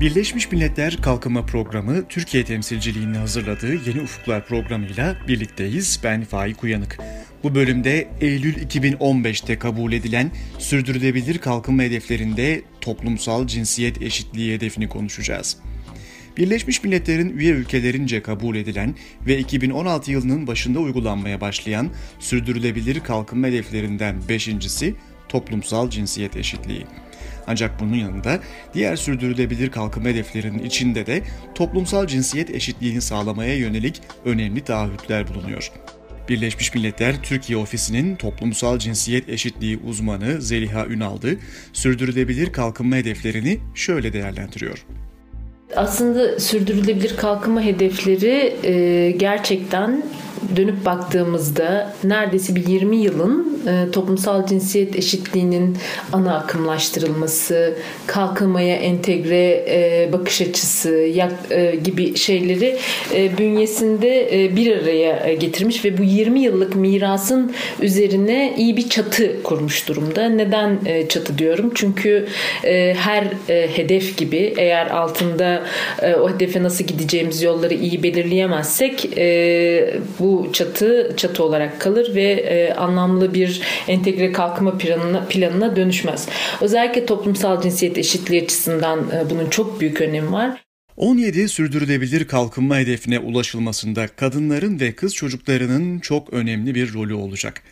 Birleşmiş Milletler Kalkınma Programı Türkiye temsilciliğini hazırladığı Yeni Ufuklar programıyla birlikteyiz. Ben Faik Uyanık. Bu bölümde Eylül 2015'te kabul edilen sürdürülebilir kalkınma hedeflerinde toplumsal cinsiyet eşitliği hedefini konuşacağız. Birleşmiş Milletler'in üye ülkelerince kabul edilen ve 2016 yılının başında uygulanmaya başlayan sürdürülebilir kalkınma hedeflerinden beşincisi toplumsal cinsiyet eşitliği. Ancak bunun yanında diğer sürdürülebilir kalkınma hedeflerinin içinde de toplumsal cinsiyet eşitliğini sağlamaya yönelik önemli taahhütler bulunuyor. Birleşmiş Milletler Türkiye Ofisi'nin toplumsal cinsiyet eşitliği uzmanı Zeliha Ünaldı, sürdürülebilir kalkınma hedeflerini şöyle değerlendiriyor. Aslında sürdürülebilir kalkınma hedefleri e, gerçekten dönüp baktığımızda neredeyse bir 20 yılın e, toplumsal cinsiyet eşitliğinin ana akımlaştırılması, kalkınmaya entegre e, bakış açısı yak, e, gibi şeyleri e, bünyesinde e, bir araya getirmiş ve bu 20 yıllık mirasın üzerine iyi bir çatı kurmuş durumda. Neden e, çatı diyorum? Çünkü e, her e, hedef gibi eğer altında e, o hedefe nasıl gideceğimiz yolları iyi belirleyemezsek e, bu çatı çatı olarak kalır ve e, anlamlı bir entegre kalkınma planına, planına dönüşmez. Özellikle toplumsal cinsiyet eşitliği açısından e, bunun çok büyük önemi var. 17 sürdürülebilir kalkınma hedefine ulaşılmasında kadınların ve kız çocuklarının çok önemli bir rolü olacak.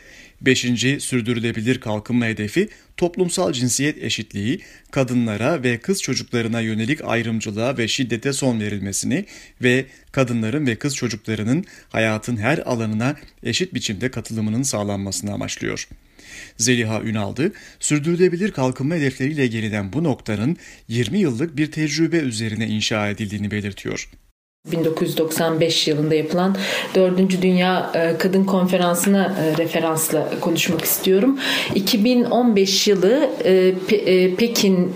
Beşinci sürdürülebilir kalkınma hedefi toplumsal cinsiyet eşitliği, kadınlara ve kız çocuklarına yönelik ayrımcılığa ve şiddete son verilmesini ve kadınların ve kız çocuklarının hayatın her alanına eşit biçimde katılımının sağlanmasını amaçlıyor. Zeliha Ünaldı, sürdürülebilir kalkınma hedefleriyle gelinen bu noktanın 20 yıllık bir tecrübe üzerine inşa edildiğini belirtiyor. 1995 yılında yapılan 4. Dünya e, Kadın Konferansı'na e, referansla konuşmak istiyorum. 2015 yılı e, Pekin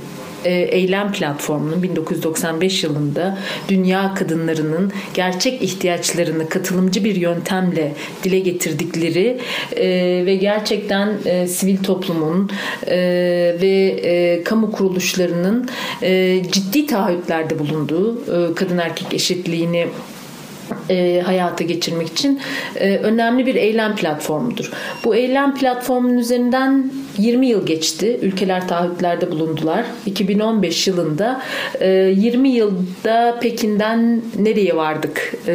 eylem platformunun 1995 yılında dünya kadınlarının gerçek ihtiyaçlarını katılımcı bir yöntemle dile getirdikleri e, ve gerçekten e, sivil toplumun ve kamu kuruluşlarının ciddi taahhütlerde bulunduğu kadın erkek eşitliğini e, hayata geçirmek için e, önemli bir eylem platformudur. Bu eylem platformunun üzerinden 20 yıl geçti. Ülkeler taahhütlerde bulundular. 2015 yılında e, 20 yılda Pekin'den nereye vardık e,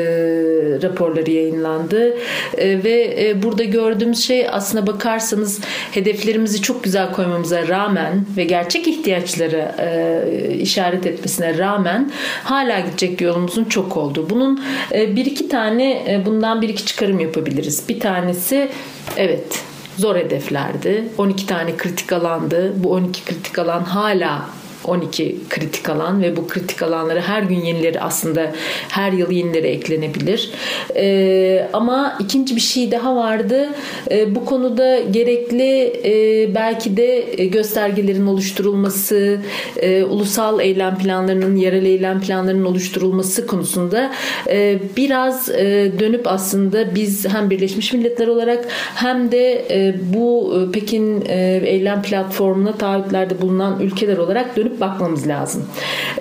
raporları yayınlandı e, ve e, burada gördüğümüz şey aslına bakarsanız hedeflerimizi çok güzel koymamıza rağmen ve gerçek ihtiyaçları e, işaret etmesine rağmen hala gidecek yolumuzun çok oldu. Bunun e, bir iki tane e, bundan bir iki çıkarım yapabiliriz. Bir tanesi evet zor hedeflerdi. 12 tane kritik alandı. Bu 12 kritik alan hala 12 kritik alan ve bu kritik alanlara her gün yenileri aslında her yıl yenileri eklenebilir. E, ama ikinci bir şey daha vardı. E, bu konuda gerekli e, belki de göstergelerin oluşturulması, e, ulusal eylem planlarının, yerel eylem planlarının oluşturulması konusunda e, biraz e, dönüp aslında biz hem Birleşmiş Milletler olarak hem de e, bu e, Pekin e, eylem platformuna taahhütlerde bulunan ülkeler olarak dönüp bakmamız lazım.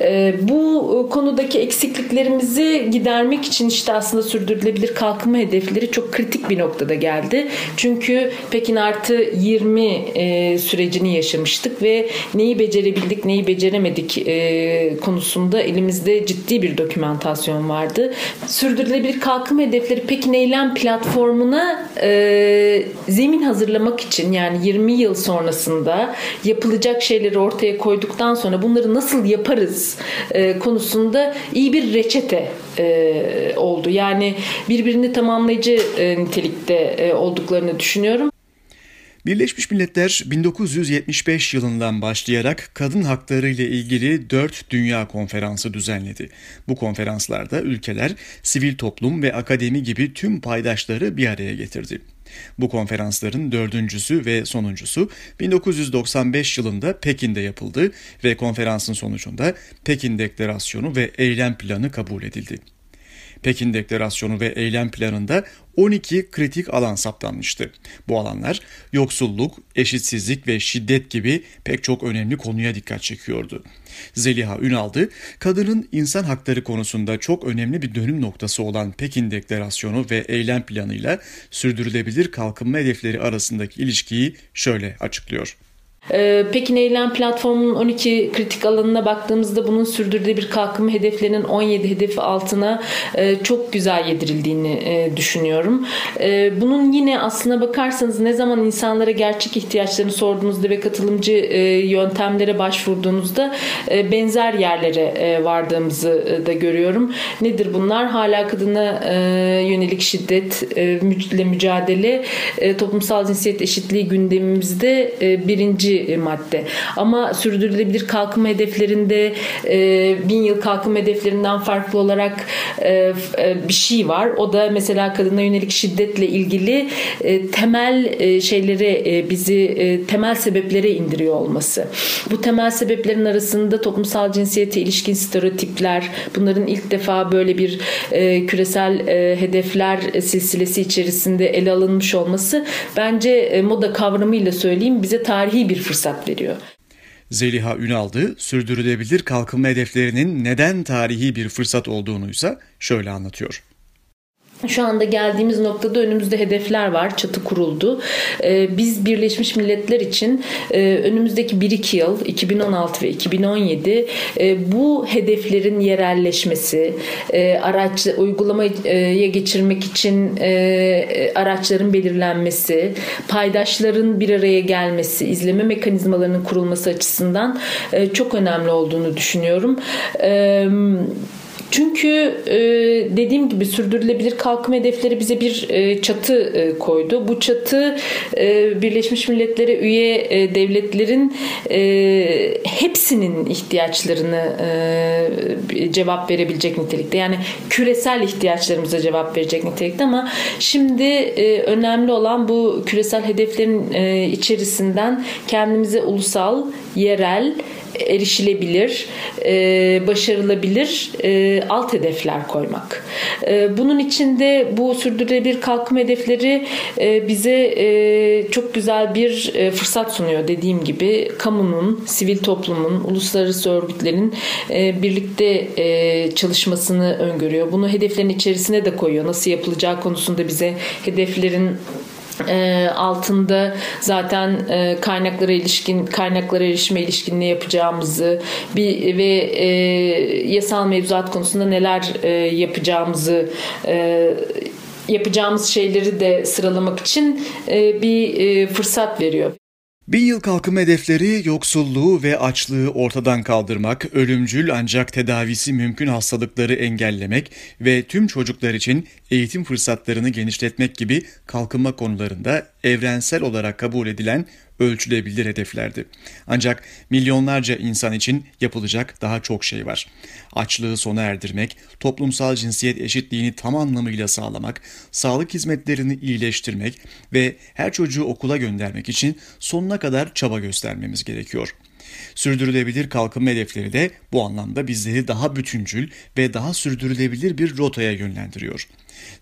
Ee, bu konudaki eksikliklerimizi gidermek için işte aslında sürdürülebilir kalkınma hedefleri çok kritik bir noktada geldi. Çünkü Pekin artı 20 e, sürecini yaşamıştık ve neyi becerebildik neyi beceremedik e, konusunda elimizde ciddi bir dokümantasyon vardı. Sürdürülebilir kalkınma hedefleri Pekin Eylem platformuna e, zemin hazırlamak için yani 20 yıl sonrasında yapılacak şeyleri ortaya koyduktan sonra bunları nasıl yaparız e, konusunda iyi bir reçete e, oldu. Yani birbirini tamamlayıcı e, nitelikte e, olduklarını düşünüyorum. Birleşmiş Milletler 1975 yılından başlayarak kadın hakları ile ilgili 4 dünya konferansı düzenledi. Bu konferanslarda ülkeler sivil toplum ve akademi gibi tüm paydaşları bir araya getirdi. Bu konferansların dördüncüsü ve sonuncusu 1995 yılında Pekin'de yapıldı ve konferansın sonucunda Pekin Deklarasyonu ve Eylem Planı kabul edildi. Pekin Deklarasyonu ve eylem planında 12 kritik alan saptanmıştı. Bu alanlar yoksulluk, eşitsizlik ve şiddet gibi pek çok önemli konuya dikkat çekiyordu. Zeliha Ünaldı, kadının insan hakları konusunda çok önemli bir dönüm noktası olan Pekin Deklarasyonu ve eylem planıyla sürdürülebilir kalkınma hedefleri arasındaki ilişkiyi şöyle açıklıyor. Ee, Pekin Eylem Platformu'nun 12 kritik alanına baktığımızda bunun sürdürülebilir kalkınma hedeflerinin 17 hedefi altına e, çok güzel yedirildiğini e, düşünüyorum. E, bunun yine aslına bakarsanız ne zaman insanlara gerçek ihtiyaçlarını sorduğunuzda ve katılımcı yöntemlere başvurduğunuzda benzer yerlere vardığımızı da görüyorum. Nedir bunlar? Hala kadına yönelik şiddetle mücadele, toplumsal cinsiyet eşitliği gündemimizde birinci e, madde. Ama sürdürülebilir kalkınma hedeflerinde e, bin yıl kalkınma hedeflerinden farklı olarak e, bir şey var. O da mesela kadına yönelik şiddetle ilgili temel şeylere bizi temel sebeplere indiriyor olması. Bu temel sebeplerin arasında toplumsal cinsiyete ilişkin stereotipler, bunların ilk defa böyle bir küresel hedefler silsilesi içerisinde ele alınmış olması bence moda kavramıyla söyleyeyim bize tarihi bir fırsat veriyor. Zeliha Ünaldı sürdürülebilir kalkınma hedeflerinin neden tarihi bir fırsat olduğunuysa şöyle anlatıyor. Şu anda geldiğimiz noktada önümüzde hedefler var. Çatı kuruldu. Ee, biz Birleşmiş Milletler için e, önümüzdeki 1-2 yıl 2016 ve 2017 e, bu hedeflerin yerelleşmesi, e, araç uygulamaya geçirmek için araçların belirlenmesi, paydaşların bir araya gelmesi, izleme mekanizmalarının kurulması açısından çok önemli olduğunu düşünüyorum. Evet çünkü e, dediğim gibi sürdürülebilir kalkınma hedefleri bize bir e, çatı e, koydu. Bu çatı Birleşmiş Milletler'e üye devletlerin hepsinin ihtiyaçlarını cevap verebilecek nitelikte. Yani küresel ihtiyaçlarımıza cevap verecek nitelikte ama şimdi önemli olan bu küresel hedeflerin içerisinden kendimize ulusal, yerel, erişilebilir, e, başarılabilir e, alt hedefler koymak. E, bunun için de bu sürdürülebilir kalkınma hedefleri e, bize e, çok güzel bir e, fırsat sunuyor. Dediğim gibi kamunun, sivil toplumun, uluslararası örgütlerin e, birlikte e, çalışmasını öngörüyor. Bunu hedeflerin içerisine de koyuyor. Nasıl yapılacağı konusunda bize hedeflerin e, altında zaten e, kaynaklara ilişkin kaynaklara erişime ilişkin ne yapacağımızı bir ve e, yasal mevzuat konusunda neler e, yapacağımızı e, yapacağımız şeyleri de sıralamak için e, bir e, fırsat veriyor. Bin yıl kalkınma hedefleri yoksulluğu ve açlığı ortadan kaldırmak, ölümcül ancak tedavisi mümkün hastalıkları engellemek ve tüm çocuklar için eğitim fırsatlarını genişletmek gibi kalkınma konularında evrensel olarak kabul edilen ölçülebilir hedeflerdi. Ancak milyonlarca insan için yapılacak daha çok şey var. Açlığı sona erdirmek, toplumsal cinsiyet eşitliğini tam anlamıyla sağlamak, sağlık hizmetlerini iyileştirmek ve her çocuğu okula göndermek için sonuna kadar çaba göstermemiz gerekiyor. Sürdürülebilir kalkınma hedefleri de bu anlamda bizleri daha bütüncül ve daha sürdürülebilir bir rotaya yönlendiriyor.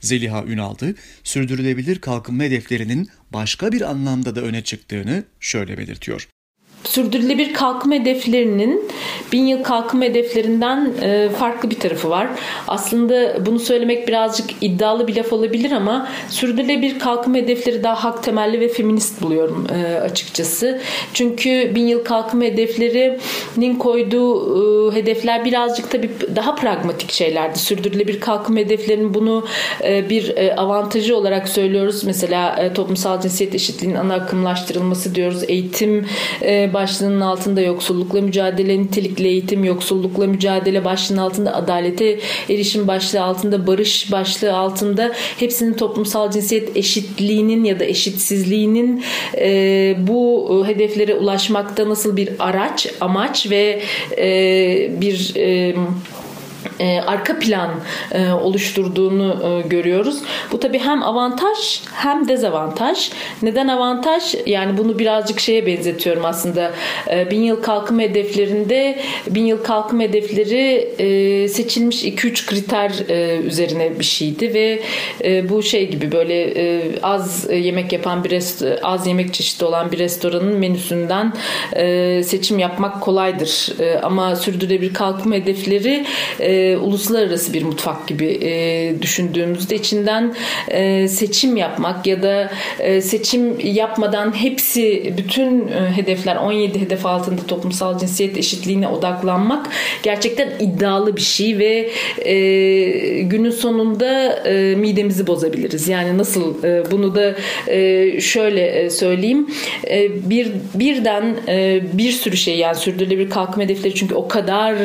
Zeliha Ünaldı, sürdürülebilir kalkınma hedeflerinin başka bir anlamda da öne çıktığını şöyle belirtiyor sürdürülebilir kalkınma hedeflerinin bin yıl kalkınma hedeflerinden e, farklı bir tarafı var. Aslında bunu söylemek birazcık iddialı bir laf olabilir ama sürdürülebilir kalkınma hedefleri daha hak temelli ve feminist buluyorum e, açıkçası. Çünkü bin yıl kalkınma hedeflerinin koyduğu e, hedefler birazcık tabii daha pragmatik şeylerdi. Sürdürülebilir kalkınma hedeflerinin bunu bir avantajı olarak söylüyoruz. Mesela toplumsal cinsiyet eşitliğinin ana akımlaştırılması diyoruz. Eğitim başlığının altında yoksullukla mücadele, nitelikli eğitim, yoksullukla mücadele başlığının altında adalete erişim başlığı altında, barış başlığı altında hepsinin toplumsal cinsiyet eşitliğinin ya da eşitsizliğinin e, bu hedeflere ulaşmakta nasıl bir araç, amaç ve e, bir e, e, arka plan e, oluşturduğunu e, görüyoruz. Bu tabii hem avantaj hem dezavantaj. Neden avantaj? Yani bunu birazcık şeye benzetiyorum aslında. E, bin yıl kalkınma hedeflerinde bin yıl kalkınma hedefleri e, seçilmiş 2-3 kriter e, üzerine bir şeydi ve e, bu şey gibi böyle e, az yemek yapan bir rest az yemek çeşidi olan bir restoranın menüsünden e, seçim yapmak kolaydır. E, ama sürdürülebilir kalkınma hedefleri e, e, uluslararası bir mutfak gibi e, düşündüğümüzde içinden e, seçim yapmak ya da e, seçim yapmadan hepsi bütün e, hedefler 17 hedef altında toplumsal cinsiyet eşitliğine odaklanmak gerçekten iddialı bir şey ve e, günün sonunda e, midemizi bozabiliriz. Yani nasıl e, bunu da e, şöyle e, söyleyeyim e, bir birden e, bir sürü şey yani sürdürülebilir kalkınma hedefleri çünkü o kadar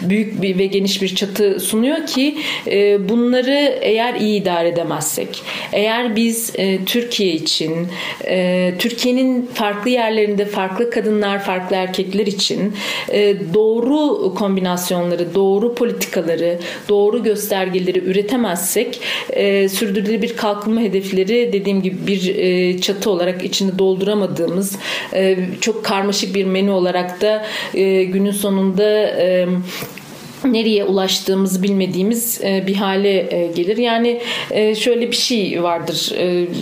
büyük bir ve geniş bir çatı sunuyor ki e, bunları eğer iyi idare edemezsek, eğer biz e, Türkiye için, e, Türkiye'nin farklı yerlerinde farklı kadınlar, farklı erkekler için e, doğru kombinasyonları, doğru politikaları, doğru göstergeleri üretemezsek e, sürdürülebilir kalkınma hedefleri dediğim gibi bir e, çatı olarak içini dolduramadığımız e, çok karmaşık bir menü olarak da e, günün sonunda e, nereye ulaştığımızı bilmediğimiz e, bir hale e, gelir. Yani e, şöyle bir şey vardır.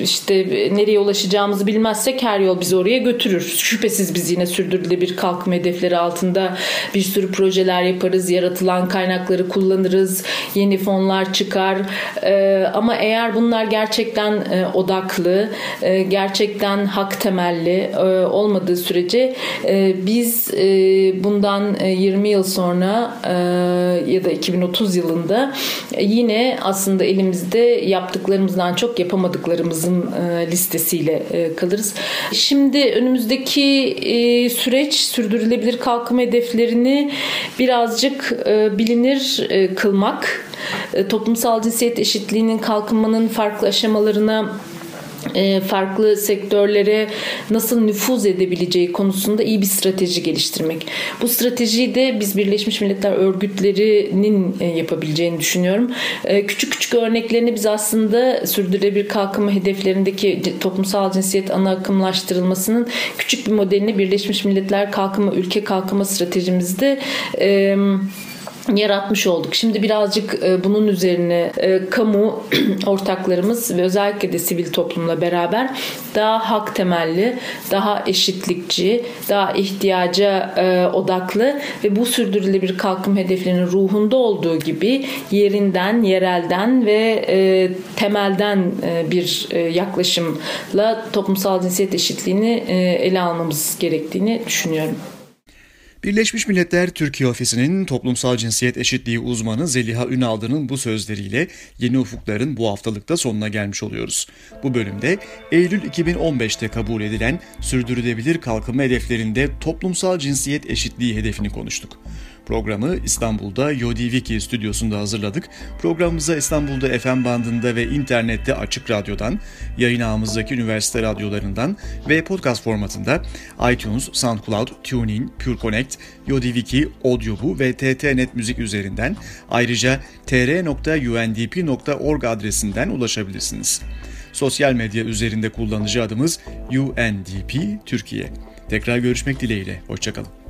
İşte nereye ulaşacağımızı bilmezsek her yol bizi oraya götürür. Şüphesiz biz yine sürdürülebilir kalkınma hedefleri altında bir sürü projeler yaparız. Yaratılan kaynakları kullanırız. Yeni fonlar çıkar. Ama eğer bunlar gerçekten odaklı, gerçekten hak temelli olmadığı sürece biz bundan 20 yıl sonra ya da 2030 yılında yine aslında elimizde yaptıklarımızdan çok yapamadıklarımızın e, listesiyle e, kalırız. Şimdi önümüzdeki e, süreç sürdürülebilir kalkınma hedeflerini birazcık bilinir kılmak, toplumsal cinsiyet eşitliğinin kalkınmanın farklı aşamalarına e, farklı sektörlere nasıl nüfuz edebileceği konusunda iyi bir strateji geliştirmek. Bu stratejiyi de biz Birleşmiş Milletler örgütlerinin e, yapabileceğini düşünüyorum. E, küçük küçük örneklerini biz aslında sürdürülebilir kalkınma hedeflerindeki toplumsal cinsiyet ana akımlaştırılmasının küçük bir modelini Birleşmiş Milletler kalkınma ülke kalkınma stratejimizde yaratmış olduk. Şimdi birazcık e, bunun üzerine e, kamu ortaklarımız ve özellikle de sivil toplumla beraber daha hak temelli, daha eşitlikçi, daha ihtiyaca e, odaklı ve bu sürdürülebilir kalkınma hedeflerinin ruhunda olduğu gibi yerinden, yerelden ve temelden bir yaklaşımla toplumsal cinsiyet eşitliğini ele almamız gerektiğini düşünüyorum. Birleşmiş Milletler Türkiye Ofisi'nin toplumsal cinsiyet eşitliği uzmanı Zeliha Ünaldı'nın bu sözleriyle Yeni Ufuklar'ın bu haftalıkta sonuna gelmiş oluyoruz. Bu bölümde Eylül 2015'te kabul edilen sürdürülebilir kalkınma hedeflerinde toplumsal cinsiyet eşitliği hedefini konuştuk. Programı İstanbul'da Yodi Wiki stüdyosunda hazırladık. Programımıza İstanbul'da FM bandında ve internette Açık Radyo'dan, yayın ağımızdaki üniversite radyolarından ve podcast formatında iTunes, SoundCloud, TuneIn, Pure Connect, Yodi Wiki, Audiobu ve TTNet Müzik üzerinden ayrıca tr.undp.org adresinden ulaşabilirsiniz. Sosyal medya üzerinde kullanıcı adımız UNDP Türkiye. Tekrar görüşmek dileğiyle. Hoşçakalın.